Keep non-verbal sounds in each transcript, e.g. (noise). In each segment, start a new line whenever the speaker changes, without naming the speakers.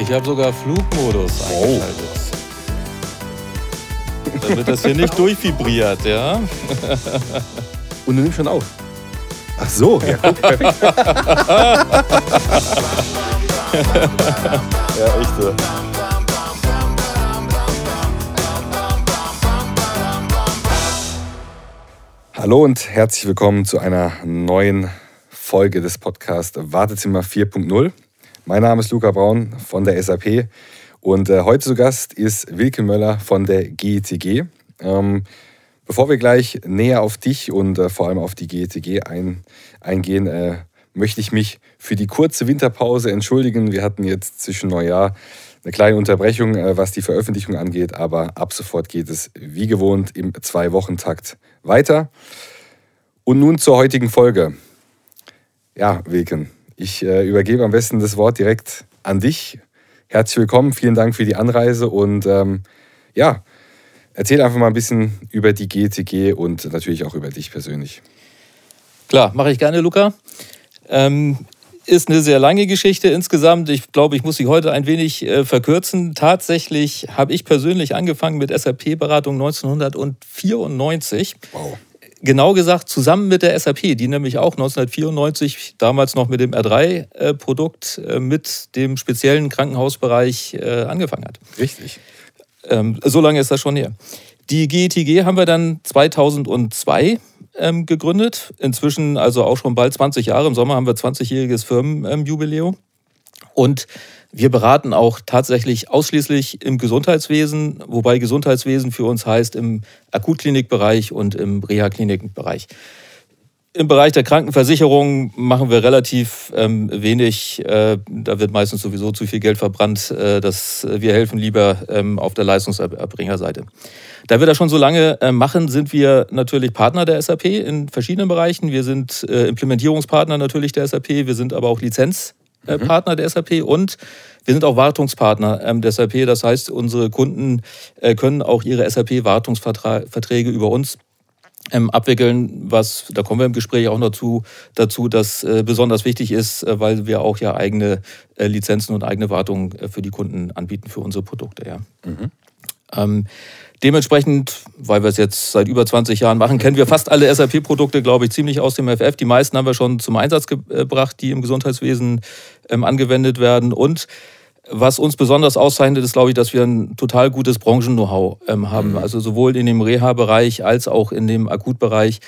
Ich habe sogar Flugmodus
Oh.
eingeschaltet. (laughs) Damit das hier nicht durchvibriert, ja? (laughs)
Und du nimmst schon auf. Ach so, ja, guck, (laughs) perfekt. ja, echt so. Hallo und herzlich willkommen zu einer neuen Folge des Podcasts Wartezimmer 4.0. Mein Name ist Luca Braun von der SAP und äh, heute zu Gast ist Wilke Möller von der GETG. Ähm, bevor wir gleich näher auf dich und äh, vor allem auf die GETG ein, eingehen, äh, möchte ich mich für die kurze Winterpause entschuldigen. Wir hatten jetzt zwischen Neujahr eine kleine Unterbrechung, äh, was die Veröffentlichung angeht, aber ab sofort geht es wie gewohnt im Zwei-Wochen-Takt weiter. Und nun zur heutigen Folge. Ja, Wilken, ich äh, übergebe am besten das Wort direkt an dich. Herzlich willkommen, vielen Dank für die Anreise und ähm, ja, erzähl einfach mal ein bisschen über die GTG und natürlich auch über dich persönlich.
Klar, mache ich gerne, Luca. Ähm, ist eine sehr lange Geschichte insgesamt. Ich glaube, ich muss sie heute ein wenig äh, verkürzen. Tatsächlich habe ich persönlich angefangen mit SAP-Beratung 1994.
Wow.
Genau gesagt zusammen mit der SAP, die nämlich auch 1994 damals noch mit dem R3-Produkt äh, mit dem speziellen Krankenhausbereich äh, angefangen hat.
Richtig.
Ähm, so lange ist das schon her. Die GETG haben wir dann 2002 ähm, gegründet. Inzwischen also auch schon bald 20 Jahre. Im Sommer haben wir 20-jähriges Firmenjubiläum. Und wir beraten auch tatsächlich ausschließlich im Gesundheitswesen, wobei Gesundheitswesen für uns heißt im Akutklinikbereich und im Reha-Klinikbereich. Im Bereich der Krankenversicherung machen wir relativ ähm, wenig. Äh, da wird meistens sowieso zu viel Geld verbrannt. Äh, dass wir helfen lieber ähm, auf der Leistungserbringerseite. Da wir das schon so lange äh, machen, sind wir natürlich Partner der SAP in verschiedenen Bereichen. Wir sind äh, Implementierungspartner natürlich der SAP. Wir sind aber auch Lizenzpartner der SAP und wir sind auch Wartungspartner ähm, der SAP. Das heißt, unsere Kunden äh, können auch ihre SAP-Wartungsverträge über uns ähm, abwickeln, was, da kommen wir im Gespräch auch noch zu, dazu, dass äh, besonders wichtig ist, äh, weil wir auch ja eigene äh, Lizenzen und eigene Wartung äh, für die Kunden anbieten für unsere Produkte. Ja. Ähm, dementsprechend, weil wir es jetzt seit über 20 Jahren machen, kennen wir fast alle SAP-Produkte, glaube ich, ziemlich aus dem FF. Die meisten haben wir schon zum Einsatz gebracht, die im Gesundheitswesen ähm, angewendet werden. Und was uns besonders auszeichnet, ist, glaube ich, dass wir ein total gutes Branchen-Know-how ähm, haben. Also sowohl in dem Reha-Bereich als auch in dem Akutbereich,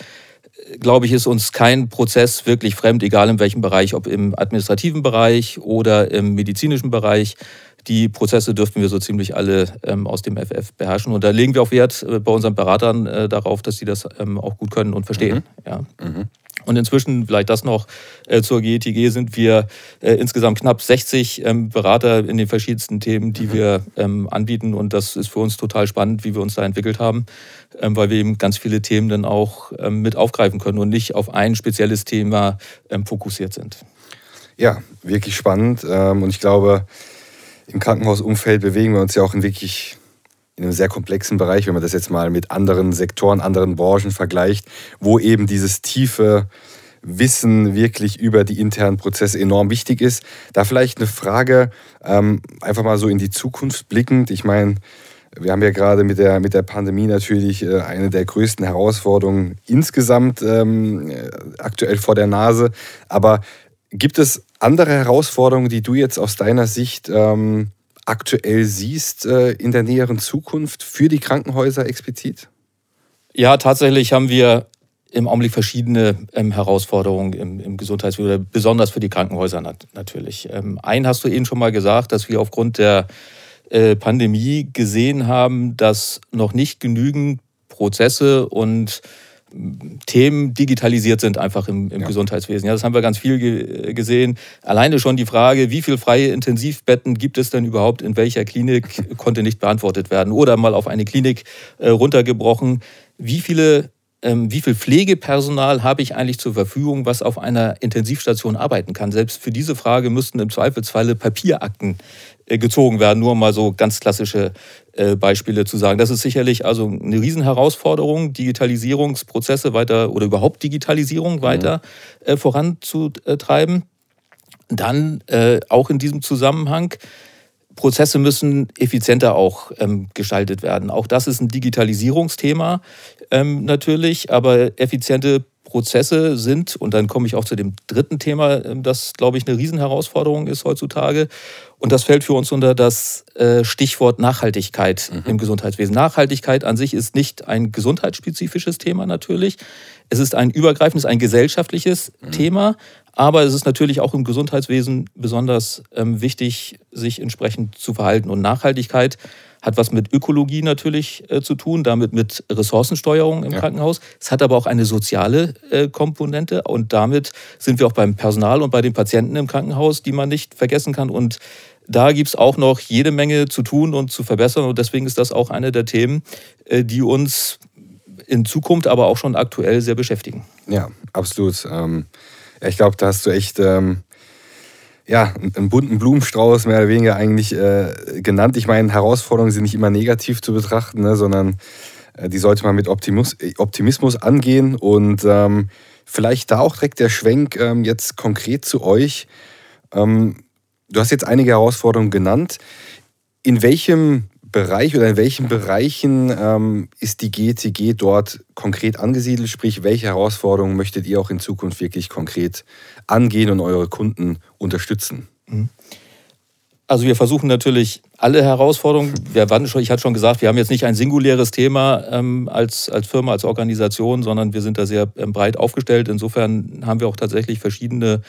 äh, glaube ich, ist uns kein Prozess wirklich fremd, egal in welchem Bereich, ob im administrativen Bereich oder im medizinischen Bereich. Die Prozesse dürften wir so ziemlich alle ähm, aus dem FF beherrschen. Und da legen wir auch Wert äh, bei unseren Beratern äh, darauf, dass sie das ähm, auch gut können und verstehen. Ja. Und inzwischen, vielleicht das noch äh, zur GETG, sind wir äh, insgesamt knapp 60 ähm, Berater in den verschiedensten Themen, die wir ähm, anbieten. Und das ist für uns total spannend, wie wir uns da entwickelt haben, ähm, weil wir eben ganz viele Themen dann auch ähm, mit aufgreifen können und nicht auf ein spezielles Thema ähm, fokussiert sind.
Ja, wirklich spannend. Ähm, und ich glaube, im Krankenhausumfeld bewegen wir uns ja auch in wirklich in einem sehr komplexen Bereich, wenn man das jetzt mal mit anderen Sektoren, anderen Branchen vergleicht, wo eben dieses tiefe Wissen wirklich über die internen Prozesse enorm wichtig ist. Da vielleicht eine Frage, ähm, einfach mal so in die Zukunft blickend. Ich meine, wir haben ja gerade mit der, mit der Pandemie natürlich äh, eine der größten Herausforderungen insgesamt ähm, äh, aktuell vor der Nase. Aber gibt es andere Herausforderungen, die du jetzt aus deiner Sicht ähm, aktuell siehst äh, in der näheren Zukunft für die Krankenhäuser explizit?
Ja, tatsächlich haben wir im Augenblick verschiedene ähm, Herausforderungen im, im Gesundheitswesen, besonders für die Krankenhäuser nat natürlich. Ähm, einen hast du eben schon mal gesagt, dass wir aufgrund der äh, Pandemie gesehen haben, dass noch nicht genügend Prozesse und Themen digitalisiert sind einfach im, im
Ja.
Gesundheitswesen. Ja, das haben wir ganz viel ge gesehen. Alleine schon die Frage, wie viele freie Intensivbetten gibt es denn überhaupt in welcher Klinik, (laughs) konnte nicht beantwortet werden. Oder mal auf eine Klinik äh, runtergebrochen. Wie viele wie viel Pflegepersonal habe ich eigentlich zur Verfügung, was auf einer Intensivstation arbeiten kann? Selbst für diese Frage müssten im Zweifelsfalle Papierakten äh, gezogen werden, nur um mal so ganz klassische äh, Beispiele zu sagen. Das ist sicherlich also eine Riesenherausforderung, Digitalisierungsprozesse weiter oder überhaupt Digitalisierung weiter äh, voranzutreiben. Dann auch in diesem Zusammenhang Prozesse müssen effizienter auch ähm, gestaltet werden. Auch das ist ein Digitalisierungsthema ähm, natürlich, aber effiziente Prozesse sind, und dann komme ich auch zu dem dritten Thema, ähm, das, glaube ich, eine Riesenherausforderung ist heutzutage. Und das fällt für uns unter das äh, Stichwort Nachhaltigkeit mhm. im Gesundheitswesen. Nachhaltigkeit an sich ist nicht ein gesundheitsspezifisches Thema natürlich. Es ist ein übergreifendes, ein gesellschaftliches mhm. Thema. Aber es ist natürlich auch im Gesundheitswesen besonders ähm, wichtig, sich entsprechend zu verhalten. Und Nachhaltigkeit hat was mit Ökologie natürlich äh, zu tun, damit mit Ressourcensteuerung im ja. Krankenhaus. Es hat aber auch eine soziale äh, Komponente und damit sind wir auch beim Personal und bei den Patienten im Krankenhaus, die man nicht vergessen kann. Und da gibt es auch noch jede Menge zu tun und zu verbessern. Und deswegen ist das auch eine der Themen, äh, die uns in Zukunft, aber auch schon aktuell sehr beschäftigen.
Ja, absolut. Ähm, ich glaube, da hast du echt ähm, ja, einen bunten Blumenstrauß mehr oder weniger eigentlich äh, genannt. Ich meine, Herausforderungen sind nicht immer negativ zu betrachten, ne, sondern äh, die sollte man mit Optimus, Optimismus angehen. Und ähm, vielleicht da auch direkt der Schwenk ähm, jetzt konkret zu euch. Ähm, du hast jetzt einige Herausforderungen genannt. In welchem Bereich oder in welchen Bereichen ähm, ist die GTG dort konkret angesiedelt? Sprich, welche Herausforderungen möchtet ihr auch in Zukunft wirklich konkret angehen und eure Kunden unterstützen? Mhm.
Also wir versuchen natürlich alle Herausforderungen. (laughs) Wir schon, ich hatte schon gesagt, wir haben jetzt nicht ein singuläres Thema ähm, als, als Firma, als Organisation, sondern wir sind da sehr ähm, breit aufgestellt. Insofern haben wir auch tatsächlich verschiedene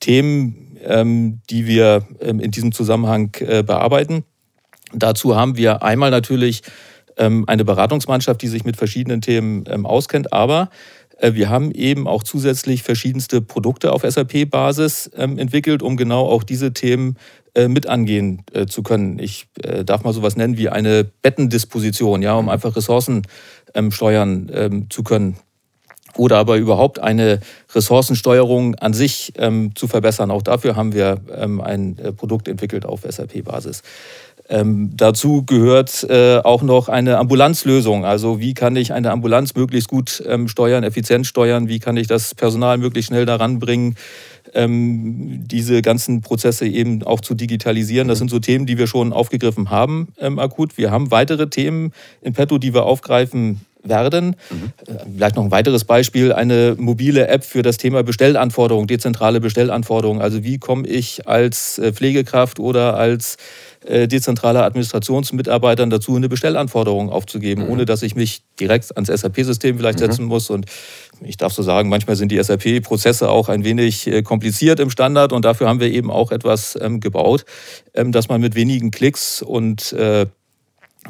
Themen, ähm, die wir ähm, in diesem Zusammenhang äh, bearbeiten. Dazu haben wir einmal natürlich ähm, eine Beratungsmannschaft, die sich mit verschiedenen Themen ähm, auskennt, aber äh, wir haben eben auch zusätzlich verschiedenste Produkte auf SAP-Basis ähm, entwickelt, um genau auch diese Themen äh, mit angehen äh, zu können. Ich darf mal sowas nennen wie eine Bettendisposition, ja, um einfach Ressourcen steuern zu können oder aber überhaupt eine Ressourcensteuerung an sich ähm, zu verbessern. Auch dafür haben wir ähm, ein Produkt entwickelt auf SAP-Basis. Ähm, dazu gehört äh, auch noch eine Ambulanzlösung. Also wie kann ich eine Ambulanz möglichst gut ähm, steuern, effizient steuern? Wie kann ich das Personal möglichst schnell daran bringen, ähm, diese ganzen Prozesse eben auch zu digitalisieren? Das sind so Themen, die wir schon aufgegriffen haben ähm, akut. Wir haben weitere Themen in petto, die wir aufgreifen werden. Mhm. Vielleicht noch ein weiteres Beispiel, eine mobile App für das Thema Bestellanforderungen, dezentrale Bestellanforderungen. Also wie komme ich als äh, Pflegekraft oder als äh, dezentraler Administrationsmitarbeitern dazu, eine Bestellanforderung aufzugeben, mhm. ohne dass ich mich direkt ans SAP-System vielleicht mhm. setzen muss. Und ich darf so sagen, manchmal sind die SAP-Prozesse auch ein wenig kompliziert im Standard und dafür haben wir eben auch etwas ähm, gebaut, ähm, dass man mit wenigen Klicks und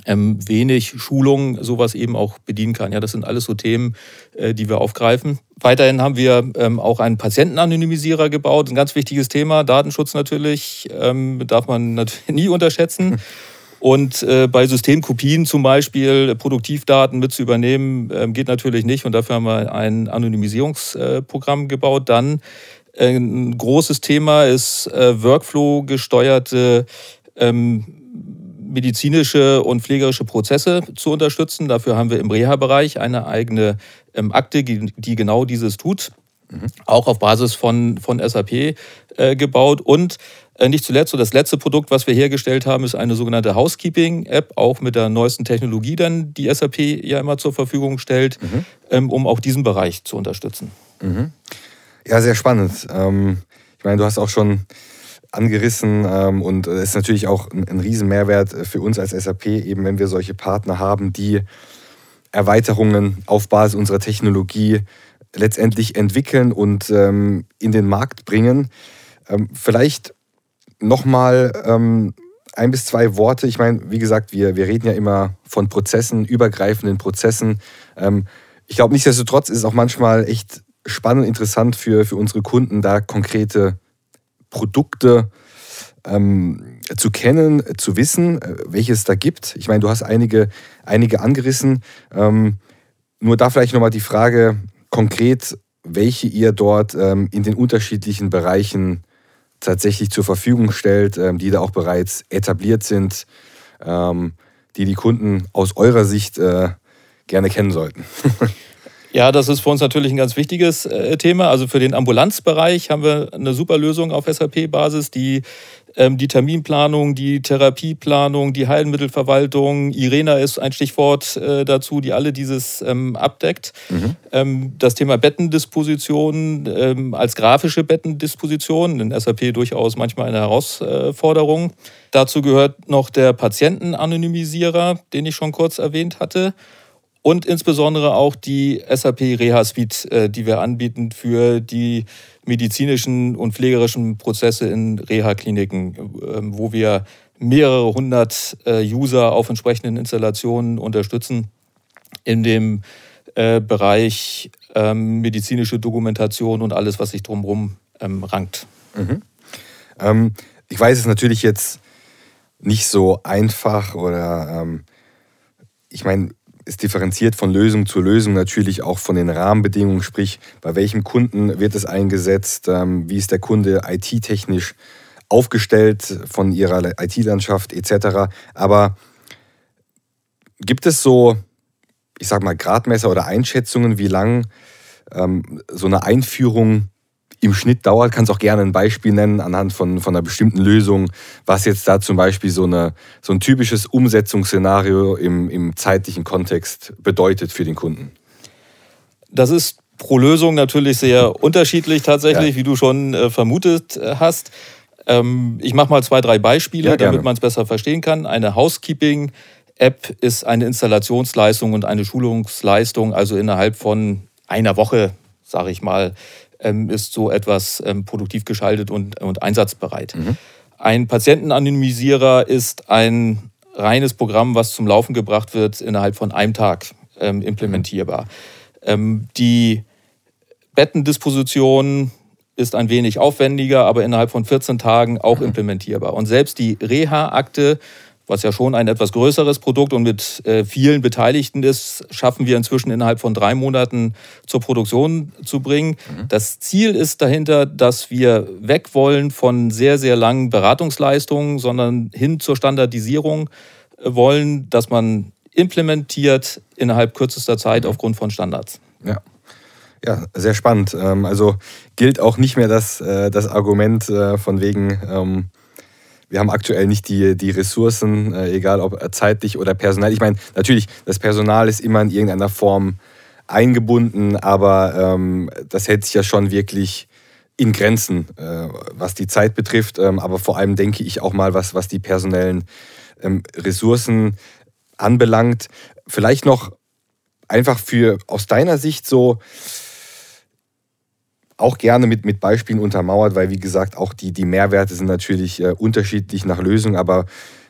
ähm, wenig Schulung sowas eben auch bedienen kann. Ja, das sind alles so Themen, äh, die wir aufgreifen. Weiterhin haben wir ähm, auch einen Patientenanonymisierer gebaut, ein ganz wichtiges Thema. Datenschutz natürlich ähm, darf man natürlich (laughs) nie unterschätzen. Und äh, bei Systemkopien zum Beispiel Produktivdaten mit zu übernehmen, äh, geht natürlich nicht. Und dafür haben wir ein Anonymisierungsprogramm gebaut. Dann äh, ein großes Thema ist äh, Workflow-gesteuerte ähm, medizinische und pflegerische Prozesse zu unterstützen. Dafür haben wir im Reha-Bereich eine eigene ähm, Akte, die, genau dieses tut. Mhm. Auch auf Basis von, von SAP äh, gebaut. Und äh, nicht zuletzt, so das letzte Produkt, was wir hergestellt haben, ist eine sogenannte Housekeeping-App, auch mit der neuesten Technologie dann, die SAP ja immer zur Verfügung stellt, mhm. ähm, um auch diesen Bereich zu unterstützen.
Mhm. Ja, sehr spannend. Ähm, ich meine, du hast auch schon angerissen ähm, und es ist natürlich auch ein, ein Riesenmehrwert für uns als SAP, eben wenn wir solche Partner haben, die Erweiterungen auf Basis unserer Technologie letztendlich entwickeln und ähm, in den Markt bringen. Ähm, vielleicht nochmal ähm, ein bis zwei Worte. Ich meine, wie gesagt, wir, wir reden ja immer von Prozessen, übergreifenden Prozessen. Ähm, ich glaube, nichtsdestotrotz ist es auch manchmal echt spannend interessant für, für unsere Kunden, da konkrete Produkte ähm, zu kennen, zu wissen, äh, welche es da gibt. Ich meine, du hast einige, einige angerissen. Ähm, nur da vielleicht nochmal die Frage konkret, welche ihr dort ähm, in den unterschiedlichen Bereichen tatsächlich zur Verfügung stellt, ähm, die da auch bereits etabliert sind, ähm, die die Kunden aus eurer Sicht äh, gerne kennen sollten. (laughs)
Ja, das ist für uns natürlich ein ganz wichtiges äh, Thema. Also für den Ambulanzbereich haben wir eine super Lösung auf SAP-Basis, die ähm, die Terminplanung, die Therapieplanung, die Heilmittelverwaltung. Irena ist ein Stichwort äh, dazu, die alle dieses ähm, abdeckt. Mhm. Ähm, das Thema Bettendisposition ähm, als grafische Bettendisposition, in SAP durchaus manchmal eine Herausforderung. Dazu gehört noch der Patientenanonymisierer, den ich schon kurz erwähnt hatte und insbesondere auch die SAP Reha Suite, äh, die wir anbieten für die medizinischen und pflegerischen Prozesse in Reha-Kliniken, ähm, wo wir mehrere hundert äh, User auf entsprechenden Installationen unterstützen in dem äh, Bereich ähm, medizinische Dokumentation und alles, was sich drumherum ähm, rankt.
Mhm. Ähm, ich weiß es natürlich jetzt nicht so einfach oder ähm, ich meine, es differenziert von Lösung zu Lösung natürlich auch von den Rahmenbedingungen, sprich bei welchem Kunden wird es eingesetzt, ähm, wie ist der Kunde IT-technisch aufgestellt von ihrer IT-Landschaft etc. Aber gibt es so, ich sag mal, Gradmesser oder Einschätzungen, wie lang ähm, so eine Einführung im Schnitt dauert. Kannst auch gerne ein Beispiel nennen anhand von, von einer bestimmten Lösung, was jetzt da zum Beispiel so, eine, so ein typisches Umsetzungsszenario im, im zeitlichen Kontext bedeutet für den Kunden.
Das ist pro Lösung natürlich sehr unterschiedlich tatsächlich, ja. wie du schon äh, vermutet hast. Ähm, ich mache mal zwei, drei Beispiele, ja, damit man es besser verstehen kann. Eine Housekeeping-App ist eine Installationsleistung und eine Schulungsleistung, also innerhalb von einer Woche, sage ich mal, ähm, ist so etwas ähm, produktiv geschaltet und, und einsatzbereit. Mhm. Ein Patientenanonymisierer ist ein reines Programm, was zum Laufen gebracht wird innerhalb von einem Tag ähm, implementierbar. Ähm, die Bettendisposition ist ein wenig aufwendiger, aber innerhalb von 14 Tagen auch mhm. implementierbar. Und selbst die Reha-Akte was ja schon ein etwas größeres Produkt und mit äh, vielen Beteiligten ist, schaffen wir inzwischen innerhalb von drei Monaten zur Produktion zu bringen. Mhm. Das Ziel ist dahinter, dass wir weg wollen von sehr, sehr langen Beratungsleistungen, sondern hin zur Standardisierung äh, wollen, dass man implementiert innerhalb kürzester Zeit mhm. aufgrund von Standards.
Ja. Ja, sehr spannend. Ähm, also gilt auch nicht mehr das, äh, das Argument von wegen, ähm, wir haben aktuell nicht die, die Ressourcen, äh, egal ob zeitlich oder personell. Ich meine, natürlich, das Personal ist immer in irgendeiner Form eingebunden, aber ähm, das hält sich ja schon wirklich in Grenzen, äh, was die Zeit betrifft. Ähm, aber vor allem denke ich auch mal, was, was die personellen ähm, Ressourcen anbelangt. Vielleicht noch einfach für aus deiner Sicht so, auch gerne mit, mit Beispielen untermauert, weil wie gesagt, auch die, die Mehrwerte sind natürlich äh, unterschiedlich nach Lösung. Aber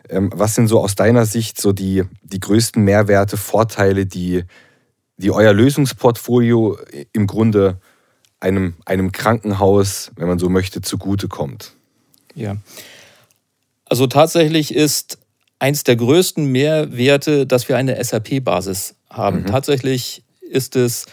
ähm, was sind so aus deiner Sicht so die, die größten Mehrwerte, Vorteile, die, die euer Lösungsportfolio im Grunde einem, einem Krankenhaus, wenn man so möchte, zugutekommt?
Ja. Also tatsächlich ist eins der größten Mehrwerte, dass wir eine SAP-Basis haben. Mhm. Tatsächlich ist es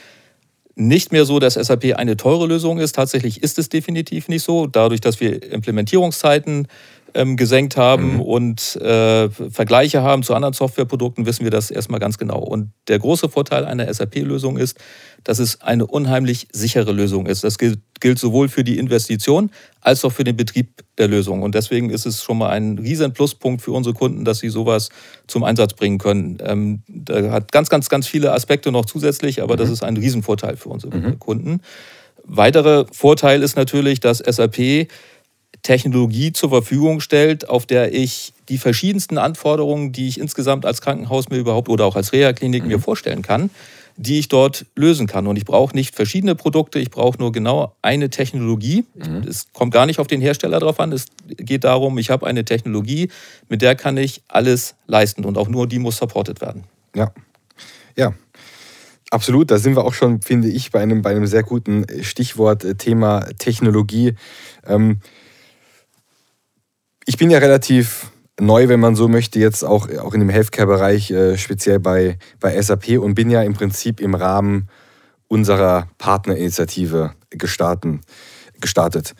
nicht mehr so, dass SAP eine teure Lösung ist. Tatsächlich ist es definitiv nicht so. Dadurch, dass wir Implementierungszeiten ähm, gesenkt haben mhm. und äh, Vergleiche haben zu anderen Softwareprodukten, wissen wir das erstmal ganz genau. Und der große Vorteil einer SAP-Lösung ist, dass es eine unheimlich sichere Lösung ist. Das gilt, gilt sowohl für die Investition als auch für den Betrieb der Lösung. Und deswegen ist es schon mal ein riesen Pluspunkt für unsere Kunden, dass sie sowas zum Einsatz bringen können. Ähm, da hat ganz, ganz, ganz viele Aspekte noch zusätzlich, aber mhm. das ist ein Riesenvorteil für unsere mhm. Kunden. Weiterer Vorteil ist natürlich, dass SAP Technologie zur Verfügung stellt, auf der ich die verschiedensten Anforderungen, die ich insgesamt als Krankenhaus mir überhaupt oder auch als Reha-Klinik mhm. mir vorstellen kann, die ich dort lösen kann. Und ich brauche nicht verschiedene Produkte, ich brauche nur genau eine Technologie. Mhm. Es kommt gar nicht auf den Hersteller drauf an. Es geht darum, ich habe eine Technologie, mit der kann ich alles leisten und auch nur die muss supported werden.
Ja, ja. Absolut, da sind wir auch schon, finde ich, bei einem, bei einem sehr guten Stichwort äh, Thema Technologie. Ähm, ich bin ja relativ neu, wenn man so möchte, jetzt auch, auch in dem Healthcare-Bereich, äh, speziell bei, bei SAP und bin ja im Prinzip im Rahmen unserer Partnerinitiative gestarten, gestartet.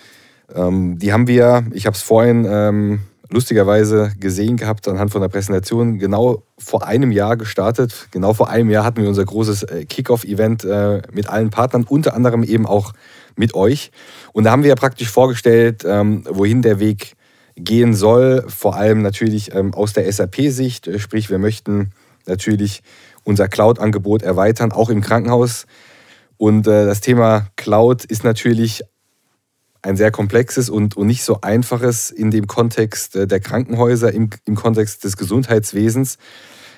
Ähm, die haben wir, ich habe es vorhin ähm, lustigerweise gesehen gehabt anhand von der Präsentation, genau vor einem Jahr gestartet. Genau vor einem Jahr hatten wir unser großes äh, Kickoff-Event äh, mit allen Partnern, unter anderem eben auch mit euch. Und da haben wir ja praktisch vorgestellt, ähm, wohin der Weg gehen soll, vor allem natürlich ähm, aus der SAP-Sicht, äh, sprich wir möchten natürlich unser Cloud-Angebot erweitern, auch im Krankenhaus. Und äh, das Thema Cloud ist natürlich ein sehr komplexes und, und nicht so einfaches in dem Kontext äh, der Krankenhäuser, im, im Kontext des Gesundheitswesens.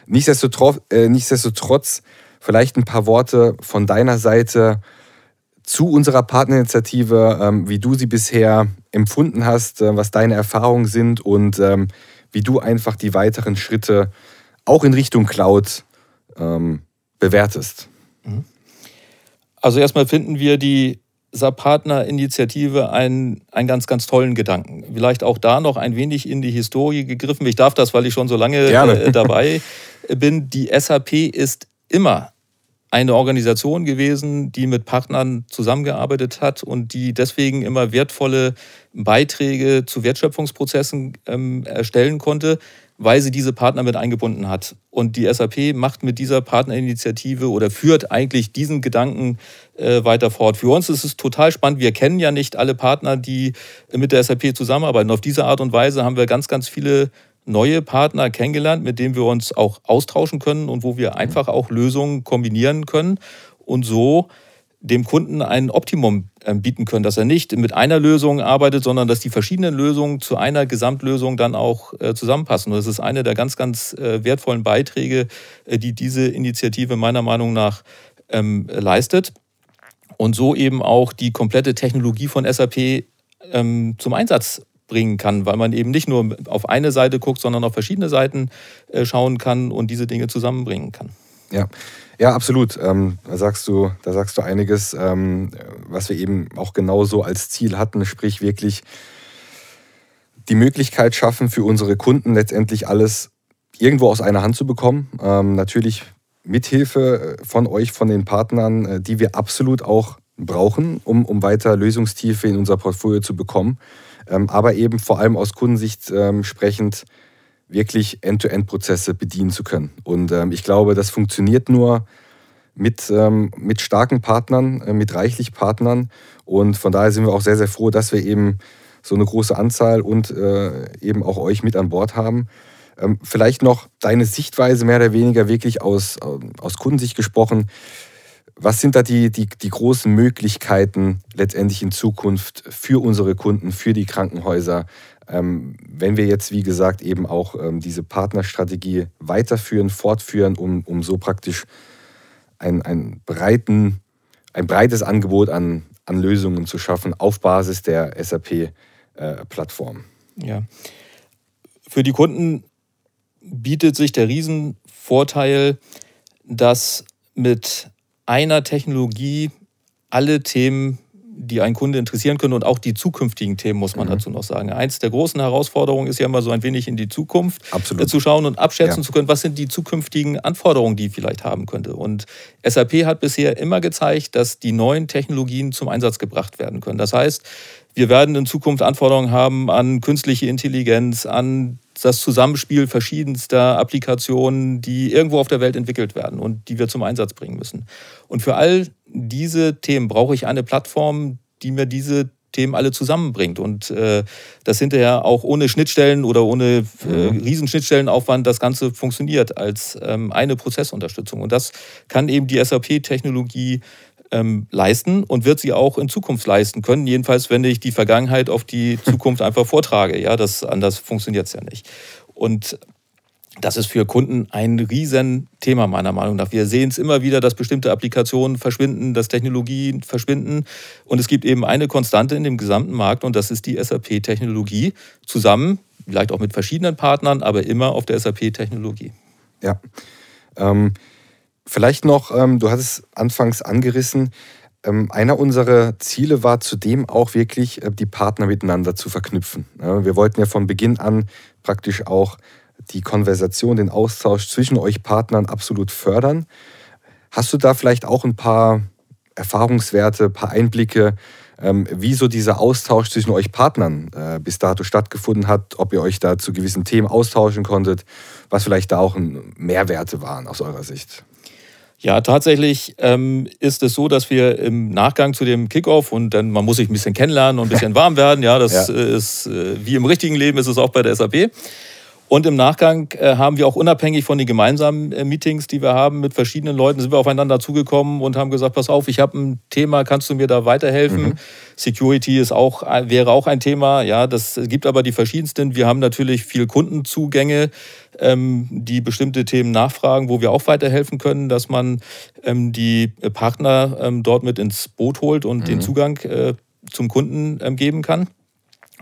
Nichtsdestotrotz, äh, nichtsdestotrotz vielleicht ein paar Worte von deiner Seite zu unserer Partnerinitiative, ähm, wie du sie bisher empfunden hast, äh, was deine Erfahrungen sind und ähm, wie du einfach die weiteren Schritte auch in Richtung Cloud ähm, bewertest. Mhm.
Also erstmal finden wir die SAP-Partner-Initiative einen, einen ganz, ganz tollen Gedanken. Vielleicht auch da noch ein wenig in die Historie gegriffen. Ich darf das, weil ich schon so lange äh, dabei (laughs) bin. Die SAP ist immer eine Organisation gewesen, die mit Partnern zusammengearbeitet hat und die deswegen immer wertvolle Beiträge zu Wertschöpfungsprozessen ähm, erstellen konnte, weil sie diese Partner mit eingebunden hat. Und die SAP macht mit dieser Partnerinitiative oder führt eigentlich diesen Gedanken äh, weiter fort. Für uns ist es total spannend. Wir kennen ja nicht alle Partner, die mit der SAP zusammenarbeiten. Auf diese Art und Weise haben wir ganz, ganz viele neue Partner kennengelernt, mit denen wir uns auch austauschen können und wo wir einfach auch Lösungen kombinieren können und so dem Kunden ein Optimum ähm, bieten können, dass er nicht mit einer Lösung arbeitet, sondern dass die verschiedenen Lösungen zu einer Gesamtlösung dann auch äh, zusammenpassen. Und das ist eine der ganz, ganz äh, wertvollen Beiträge, äh, die diese Initiative meiner Meinung nach ähm, leistet. Und so eben auch die komplette Technologie von SAP ähm, zum Einsatz bringen kann, weil man eben nicht nur auf eine Seite guckt, sondern auf verschiedene Seiten äh, schauen kann und diese Dinge zusammenbringen kann.
Ja, ja, absolut. Ähm, da sagst du, da sagst du einiges, ähm, was wir eben auch genauso als Ziel hatten, sprich wirklich die Möglichkeit schaffen, für unsere Kunden letztendlich alles irgendwo aus einer Hand zu bekommen. Ähm, natürlich Mithilfe äh, von euch, von den Partnern, äh, die wir absolut auch brauchen, um, um weiter Lösungstiefe in unser Portfolio zu bekommen. Ähm, aber eben vor allem aus Kundensicht ähm, sprechend wirklich End-to-End-Prozesse bedienen zu können. Und ähm, ich glaube, das funktioniert nur mit, mit starken Partnern, äh, mit reichlich Partnern. Und von daher sind wir auch sehr, sehr froh, dass wir eben so eine große Anzahl und äh, eben auch euch mit an Bord haben. vielleicht noch deine Sichtweise mehr oder weniger wirklich aus, aus Kundensicht gesprochen. Was sind da die, die, die großen Möglichkeiten letztendlich in Zukunft für unsere Kunden, für die Krankenhäuser, ähm, wenn wir jetzt, wie gesagt, eben auch ähm, diese Partnerstrategie weiterführen, fortführen, um, um so praktisch ein, ein, breiten, ein breites Angebot an, an Lösungen zu schaffen auf Basis der SAP-Plattform?
Äh, ja. Für die Kunden bietet sich der Riesenvorteil, dass mit einer Technologie alle Themen, die einen Kunde interessieren können und auch die zukünftigen Themen, muss man mhm. dazu noch sagen. Eins der großen Herausforderungen ist ja immer so ein wenig in die Zukunft Absolut. zu schauen und abschätzen ja. zu können, was sind die zukünftigen Anforderungen, die vielleicht haben könnte. Und SAP hat bisher immer gezeigt, dass die neuen Technologien zum Einsatz gebracht werden können. Das heißt, wir werden in Zukunft Anforderungen haben an künstliche Intelligenz, an das Zusammenspiel verschiedenster Applikationen, die irgendwo auf der Welt entwickelt werden und die wir zum Einsatz bringen müssen. Und für all diese Themen brauche ich eine Plattform, die mir diese Themen alle zusammenbringt und äh, das hinterher auch ohne Schnittstellen oder ohne äh, mhm. Riesenschnittstellenaufwand das Ganze funktioniert als ähm, eine Prozessunterstützung. Und das kann eben die SAP-Technologie ähm, leisten und wird sie auch in Zukunft leisten können. Jedenfalls, wenn ich die Vergangenheit auf die (laughs) Zukunft einfach vortrage. Ja, das anders funktioniert es ja nicht. Und das ist für Kunden ein Riesenthema meiner Meinung nach. Wir sehen es immer wieder, dass bestimmte Applikationen verschwinden, dass Technologien verschwinden. Und es gibt eben eine Konstante in dem gesamten Markt und das ist die SAP-Technologie. Zusammen, vielleicht auch mit verschiedenen Partnern, aber immer auf der SAP-Technologie.
Ja. Ähm, Vielleicht noch, ähm, du hattest es anfangs angerissen, ähm, einer unserer Ziele war zudem auch wirklich, äh, die Partner miteinander zu verknüpfen. Ja, wir wollten ja von Beginn an praktisch auch die Konversation, den Austausch zwischen euch Partnern absolut fördern. Hast du da vielleicht auch ein paar Erfahrungswerte, ein paar Einblicke, ähm, wie so dieser Austausch zwischen euch Partnern äh, bis dato stattgefunden hat, ob ihr euch da zu gewissen Themen austauschen konntet, was vielleicht da auch Mehrwerte waren aus eurer Sicht?
Ja, tatsächlich ähm, ist es so, dass wir im Nachgang zu dem Kickoff und dann man muss sich ein bisschen kennenlernen und ein bisschen (laughs) warm werden. Ja, das ja. ist äh, wie im richtigen Leben ist es auch bei der SAP. Und im Nachgang äh, haben wir auch unabhängig von den gemeinsamen äh, Meetings, die wir haben mit verschiedenen Leuten, sind wir aufeinander zugekommen und haben gesagt, pass auf, ich habe ein Thema, kannst du mir da weiterhelfen? Mhm. Security ist auch, äh, wäre auch ein Thema. Ja, das gibt aber die verschiedensten. Wir haben natürlich viel Kundenzugänge, ähm, die bestimmte Themen nachfragen, wo wir auch weiterhelfen können, dass man ähm, die Partner ähm, dort mit ins Boot holt und mhm. den Zugang äh, zum Kunden geben kann.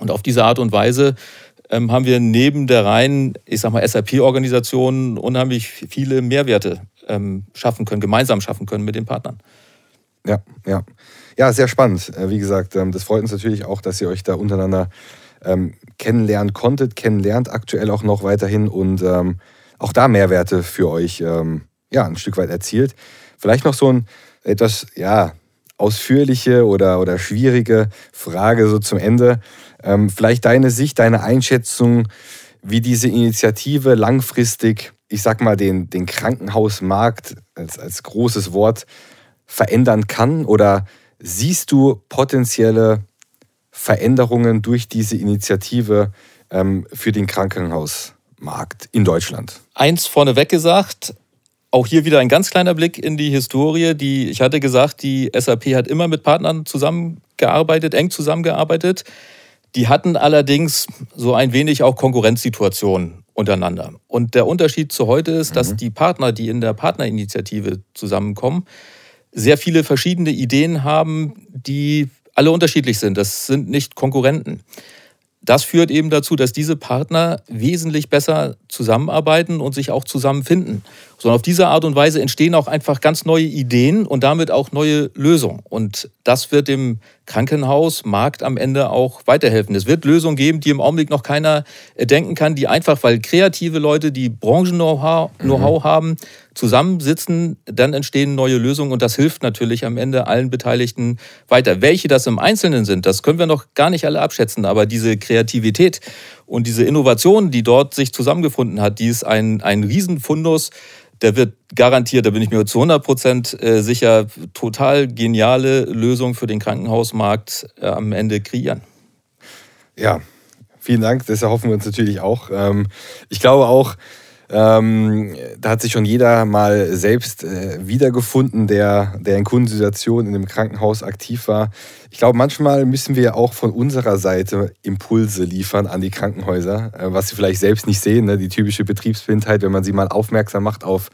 Und auf diese Art und Weise ähm, haben wir neben der reinen, ich sag mal, SAP-Organisation unheimlich viele Mehrwerte ähm, schaffen können, gemeinsam schaffen können mit den Partnern.
Ja, ja. Ja, sehr spannend. Äh, wie gesagt, ähm, das freut uns natürlich auch, dass ihr euch da untereinander ähm, kennenlernen konntet, kennenlernt aktuell auch noch weiterhin und ähm, auch da Mehrwerte für euch ähm, ja, ein Stück weit erzielt. Vielleicht noch so ein etwas ja, ausführliche oder, oder schwierige Frage so zum Ende. Ähm, vielleicht deine Sicht, deine Einschätzung, wie diese Initiative langfristig, ich sag mal, den, den Krankenhausmarkt als, als großes Wort verändern kann? Oder siehst du potenzielle Veränderungen durch diese Initiative ähm, für den Krankenhausmarkt in Deutschland?
Eins vorneweg gesagt, auch hier wieder ein ganz kleiner Blick in die Historie. Die, ich hatte gesagt, die SAP hat immer mit Partnern zusammengearbeitet, eng zusammengearbeitet. Die hatten allerdings so ein wenig auch Konkurrenzsituationen untereinander. Und der Unterschied zu heute ist, dass mhm. die Partner, die in der Partnerinitiative zusammenkommen, sehr viele verschiedene Ideen haben, die alle unterschiedlich sind. Das sind nicht Konkurrenten. Das führt eben dazu, dass diese Partner wesentlich besser zusammenarbeiten und sich auch zusammenfinden sondern auf diese Art und Weise entstehen auch einfach ganz neue Ideen und damit auch neue Lösungen. Und das wird dem Krankenhausmarkt am Ende auch weiterhelfen. Es wird Lösungen geben, die im Augenblick noch keiner denken kann, die einfach, weil kreative Leute, die Branchen-Know-how mhm. haben, zusammensitzen, dann entstehen neue Lösungen und das hilft natürlich am Ende allen Beteiligten weiter. Welche das im Einzelnen sind, das können wir noch gar nicht alle abschätzen, aber diese Kreativität und diese Innovation, die dort sich zusammengefunden hat, die ist ein, ein Riesenfundus, der wird garantiert, da bin ich mir zu 100 Prozent äh, sicher, total geniale Lösungen für den Krankenhausmarkt äh, am Ende kreieren.
Ja, vielen Dank. Das erhoffen wir uns natürlich auch. Ähm, ich glaube auch, ähm, da hat sich schon jeder mal selbst äh, wiedergefunden, der, der in Kundensituationen in einem Krankenhaus aktiv war. Ich glaube, manchmal müssen wir auch von unserer Seite Impulse liefern an die Krankenhäuser, äh, was sie vielleicht selbst nicht sehen. Ne? Die typische Betriebsblindheit, wenn man sie mal aufmerksam macht auf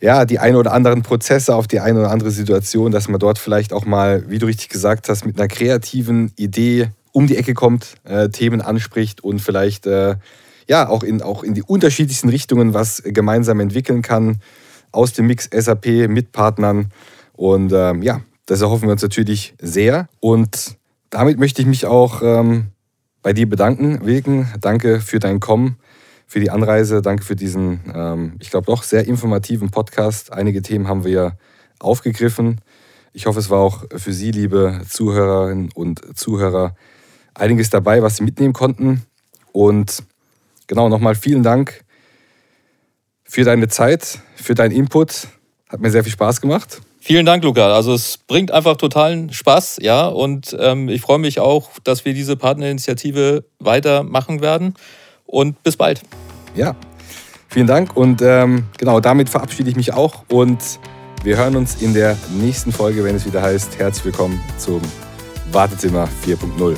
ja, die ein oder anderen Prozesse, auf die eine oder andere Situation, dass man dort vielleicht auch mal, wie du richtig gesagt hast, mit einer kreativen Idee um die Ecke kommt, äh, Themen anspricht und vielleicht äh, ja, auch in, auch in die unterschiedlichsten Richtungen was gemeinsam entwickeln kann aus dem Mix SAP mit Partnern. Und ähm, ja, das erhoffen wir uns natürlich sehr. Und damit möchte ich mich auch ähm, bei dir bedanken, Wilken. Danke für dein Kommen, für die Anreise. Danke für diesen, ähm, ich glaube, doch sehr informativen Podcast. Einige Themen haben wir aufgegriffen. Ich hoffe, es war auch für Sie, liebe Zuhörerinnen und Zuhörer, einiges dabei, was Sie mitnehmen konnten. Und genau, nochmal vielen Dank für deine Zeit, für deinen Input. Hat mir sehr viel Spaß gemacht.
Vielen Dank, Luca. Also es bringt einfach totalen Spaß, ja. Und ähm, ich freue mich auch, dass wir diese Partnerinitiative weitermachen werden. Und bis bald.
Ja, vielen Dank. Und ähm, genau, damit verabschiede ich mich auch. Und wir hören uns in der nächsten Folge, wenn es wieder heißt, herzlich willkommen zum Wartezimmer 4.0.